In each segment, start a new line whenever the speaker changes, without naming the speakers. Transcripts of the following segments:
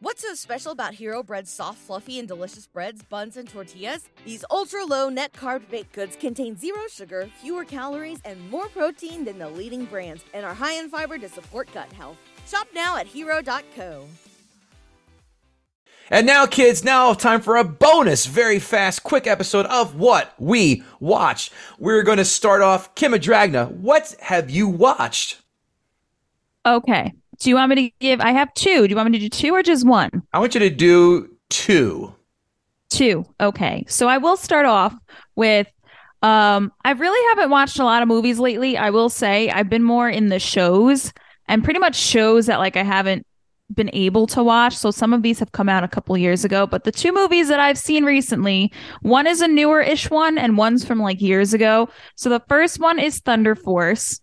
What's so special about Hero Bread's soft, fluffy, and delicious breads, buns, and tortillas? These ultra low net carb baked goods contain zero sugar, fewer calories, and more protein than the leading brands, and are high in fiber to support gut health. Shop now at hero.co.
And now, kids, now time for a bonus, very fast, quick episode of What We Watched. We're going to start off. Kim Dragna, what have you watched?
Okay. Do you want me to give? I have two. Do you want me to do two or just one?
I want you to do two.
Two. Okay. So I will start off with um I really haven't watched a lot of movies lately. I will say I've been more in the shows and pretty much shows that like I haven't been able to watch. So some of these have come out a couple years ago, but the two movies that I've seen recently, one is a newer-ish one and one's from like years ago. So the first one is Thunder Force.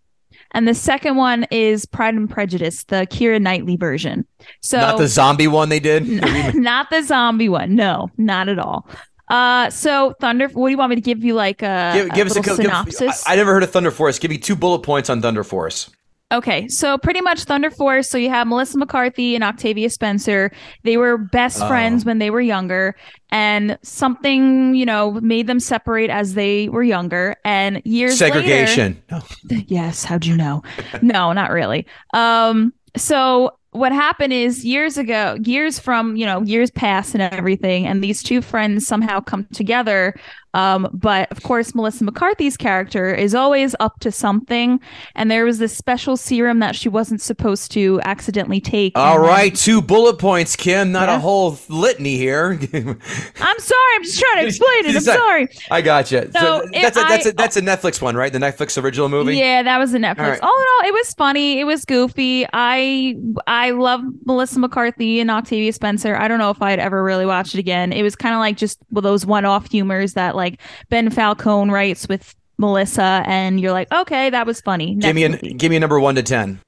And the second one is Pride and Prejudice, the Keira Knightley version. So
not the zombie one they did.
not the zombie one. No, not at all. Uh, so Thunder. What do you want me to give you? Like a
give, give
a
us a
little
give-
synopsis.
I, I never heard of Thunder Force. Give me two bullet points on Thunder Force.
Okay, so pretty much Thunder Force. So you have Melissa McCarthy and Octavia Spencer. They were best
Oh.
friends when they were younger, and something you know made them separate as they were younger. And years later-
Segregation. No.
yes how'd you know no not really um so what happened is years ago years from you know years past and everything and these two friends somehow come together um but of course melissa mccarthy's character is always up to something and there was this special serum that she wasn't supposed to accidentally take
All
right, then-
two bullet points, Kim. Not a whole litany here.
i'm sorry i'm just trying to explain it i'm sorry
I got you.
So,
that's a, that's a
I-
that's a Netflix one, right? The Netflix original movie.
Yeah, that was a Netflix.
All right.
All in all, it was funny. It was goofy. I I love Melissa McCarthy and Octavia Spencer. I don't know if I'd ever really watch it again. It was kind of like just well, those one-off humors that like Ben Falcone writes with Melissa, and you're like, okay, that was funny.
Give me a
movie.
give me a number one to ten.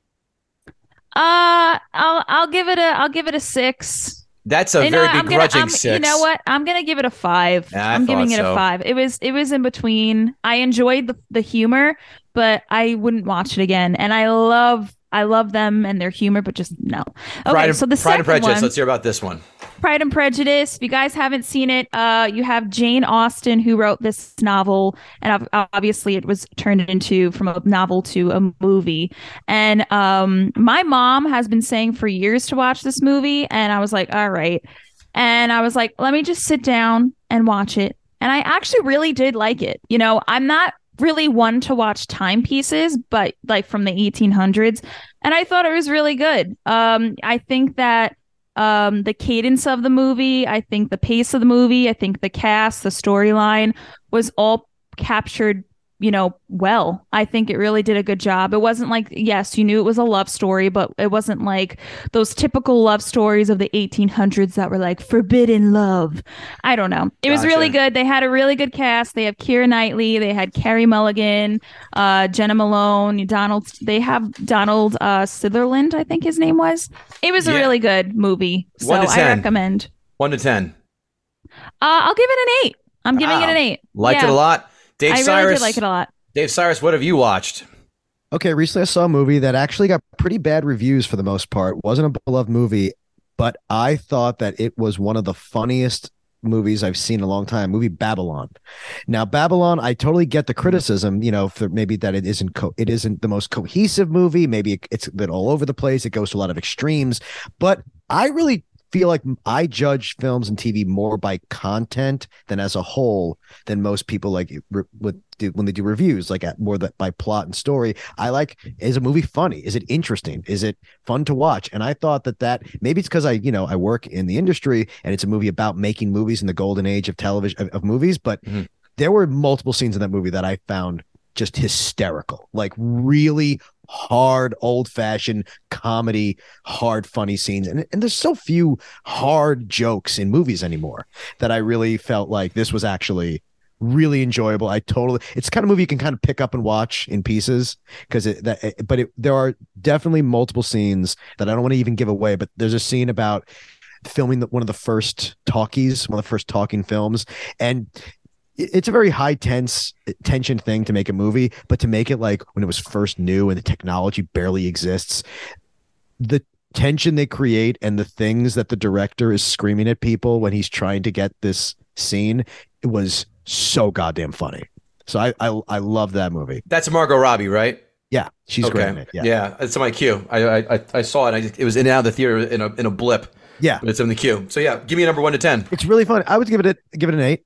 Uh, I'll I'll give it a I'll give it a six.
That's a
You
very
I'm gonna-
six.
You know what? I'm gonna give it a five. I'm giving it
so.
a five. It was it was in between. I enjoyed the the humor, but I wouldn't watch it again. And I love I love them and their humor, but just no. Okay,
Pride,
so the
Pride
second
and Prejudice.
one,
Let's hear about this one.
Pride and Prejudice. If you guys haven't seen it, uh, you have Jane Austen who wrote this novel, and obviously it was turned into from a novel to a movie. And um, my mom has been saying for years to watch this movie, and I was like, all right. And I was like, let me just sit down and watch it. And I actually really did like it. You know, I'm not really one to watch timepieces, but like from the 1800s, and I thought it was really good. Um, I think that um the cadence of the movie i think the pace of the movie i think the cast the storyline was all captured you know well i think it really did a good job. It wasn't like yes you knew it was a love story but it wasn't like those typical love stories of the 1800s that were like forbidden love. I don't know. It was really good. They had a really good cast. They have Keira Knightley. They had Carey Mulligan uh Jena Malone Donald they have Donald uh Sutherland I think his name was. It was a really good movie so I recommend.
One to ten.
uh I'll give it an 8 I'm giving it an 8
Liked
Yeah.
it a lot. Dave Cyrus.
I
Cyrus.
really did like it a lot
Dave Cyrus, what have you watched?
Okay, recently I saw a movie that actually got pretty bad reviews for the most part. wasn't a beloved movie, but I thought that it was one of the funniest movies I've seen in a long time. Movie Babylon. Now, Babylon, I totally get the criticism, you know, for maybe that it isn't co- it isn't the most cohesive movie. Maybe it- it's a bit all over the place. It goes to a lot of extremes, but I really feel like I judge films and TV more by content than as a whole than most people like do when they do reviews, like at more that by plot and story. I like is a movie funny? Is it interesting? Is it fun to watch? And I thought that that maybe it's because I you know I work in the industry and it's a movie about making movies in the golden age of television of, of movies, but
Mhm.
there were multiple scenes in that movie that I found just hysterical, like really hard, old fashioned comedy, hard, funny scenes. And, and there's so few hard jokes in movies anymore that I really felt like this was actually really enjoyable. I totally, it's kind of movie you can kind of pick up and watch in pieces because it, that, it- but it, there are definitely multiple scenes that I don't want to even give away, but there's a scene about filming the, one of the first talkies, one of the first talking films. And it's a very high tense tension thing to make a movie, but to make it like when it was first new and the technology barely exists, the tension they create and the things that the director is screaming at people when he's trying to get this scene it was so goddamn funny so i i, I love that movie
That's Margot Robbie, right?
yeah she's great in it yeah
yeah, it's on my queue. I, I I- I saw it. I just, it was in and out of the theater in a in a blip,
yeah
but it's in the queue. So yeah, give me a number one to ten.
it's really fun i would give it a give it an eight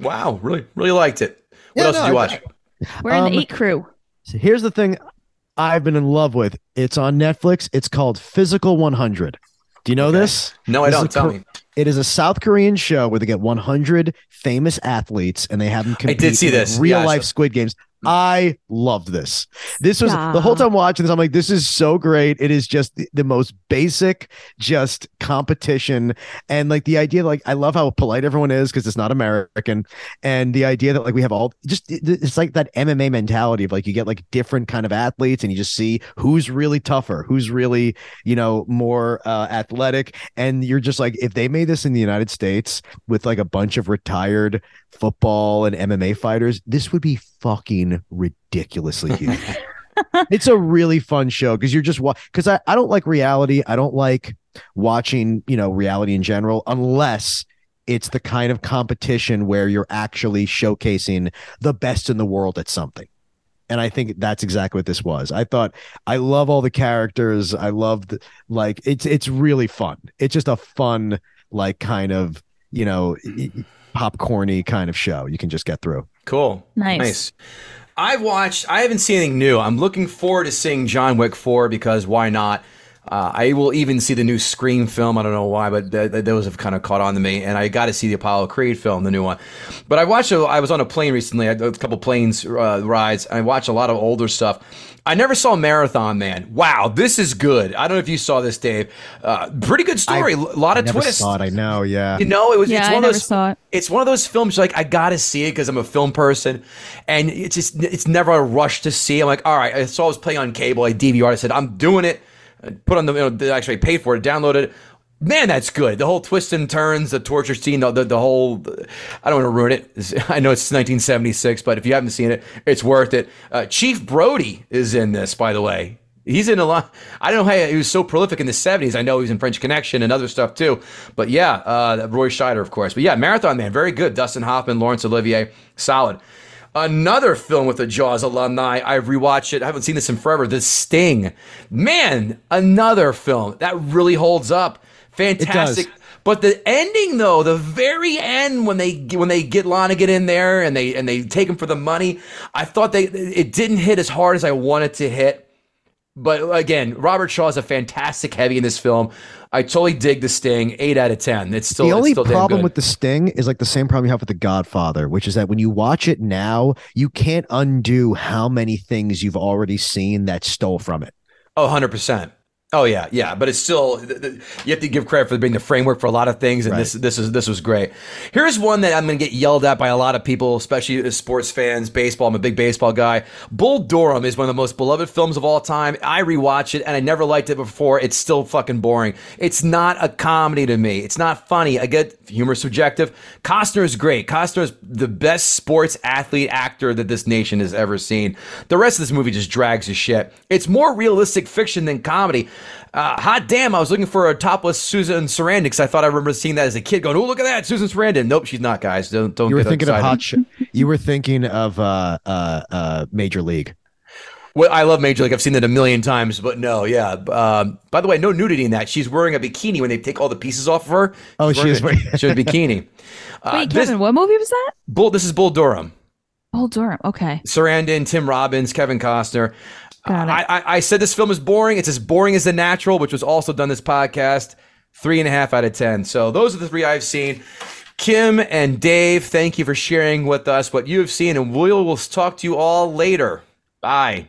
Wow, really really liked it. What
Yeah,
else
no,
did you watch?
We're in
Um,
the eight crew.
So here's the thing I've been in love with. It's on Netflix. It's called Physical 100. Do you know this?
no, I
This is
don't. Tell
Kor-
me.
It is a South Korean show where they get 100 famous athletes and they have them compete I
did see
in
this.
real
Yeah,
life
saw-
Squid Games. I loved this. This was the whole time watching this. I'm like, this is so great. It is just the, the most basic, just competition. And like the idea, like, I love how polite everyone is because it's not American. And the idea that like we have all just, it's like that MMA mentality of like you get like different kind of athletes and you just see who's really tougher, who's really, you know, more uh, athletic. And you're just like, if they made this in the United States with like a bunch of retired football and MMA fighters, this would be fucking ridiculously huge. it's a really fun show because you're just because I, I don't like reality. I don't like watching, you know, reality in general unless it's the kind of competition where you're actually showcasing the best in the world at something. And I think that's exactly what this was. I thought I love all the characters. I loved like it's it's really fun. It's just a fun like kind of, you know, popcorny kind of show you can just get through.
Cool.
Nice.
Nice. I've watched. I haven't seen anything new. I'm looking forward to seeing John Wick 4 because why not? Uh, I will even see the new Scream film. I don't know why, but th- th- those have kind of caught on to me. And I got to see the Apollo Creed film, the new one. But I watched. A, I was on a plane recently. I had a couple planes uh, rides. And I watched a lot of older stuff. I never saw Marathon Man. Wow, this is good. I don't know if you saw this, Dave. Uh, pretty good story. A lot of
I never
twists.
saw it. I know. Yeah.
You know, it was.
Yeah,
it's
I
one
never
of those,
saw it.
It's one of those films like I gotta see it because I'm a film person, and it's just it's never a rush to see. I'm like, all right, I saw it was playing on cable. I DVR. I said, I'm doing it. Put on the you know, actually paid for it, downloaded it. Man, that's good. The whole twists and turns, the torture scene, the the, the whole. I don't want to ruin it. I know it's 1976, but if you haven't seen it, it's worth it. Uh, Chief Brody is in this, by the way. He's in a lot. I don't know how he was so prolific in the 70s. I know he was in French Connection and other stuff too. But yeah, uh, Roy Scheider, of course. But yeah, Marathon Man, very good. Dustin Hoffman, Laurence Olivier, solid. Another film with the Jaws alumni. I've rewatched it. I haven't seen this in forever. The Sting. Man, another film that really holds up. Fantastic. But the ending, though, the very end when they when they get Lonnegan in there and they and they take him for the money, I thought they it didn't hit as hard as I wanted to hit. But again, Robert Shaw is a fantastic heavy in this film. I totally dig the Sting. Eight out of ten. It's still
the only
it's still
problem with the Sting is like the same problem you have with the Godfather, which is that when you watch it now, you can't undo how many things you've already seen that stole from it.
Oh, 100%. Oh yeah, yeah, but it's still you have to give credit for being the framework for a lot of things, and this this is this was great. Here's one that I'm going to get yelled at by a lot of people, especially as sports fans, baseball. I'm a big baseball guy. Bull Durham is one of the most beloved films of all time. I rewatch it, and I never liked it before. It's still fucking boring. It's not a comedy to me. It's not funny. I get humor subjective. Costner is great. Costner is the best sports athlete actor that this nation has ever seen. The rest of this movie just drags his shit. It's more realistic fiction than comedy. Uh, hot damn, I was looking for a topless Susan Sarandon because I thought I remember seeing that as a kid going, oh, look at that, Susan Sarandon. Nope, she's not, guys. Don't, don't
You were
get
thinking
excited.
of hot. Sh- you were thinking of uh, uh, uh, Major League.
Well, I love Major League. I've seen that a million times, but no, yeah. Um, by the way, no nudity in that. She's wearing a bikini when they take all the pieces off of her.
Oh,
She's
she is
wearing a-
wearing-
she has a bikini. Uh,
Wait,
this,
Kevin, what movie was that?
Bull, this is Bull Durham.
Oh, Durham. Okay.
Sarandon, Tim Robbins, Kevin Costner. I, I, I said this film is boring. It's as boring as The Natural, which was also done this podcast. Three and a half out of ten. So those are the three I've seen. Kim and Dave, thank you for sharing with us what you have seen, and we will talk to you all later. Bye.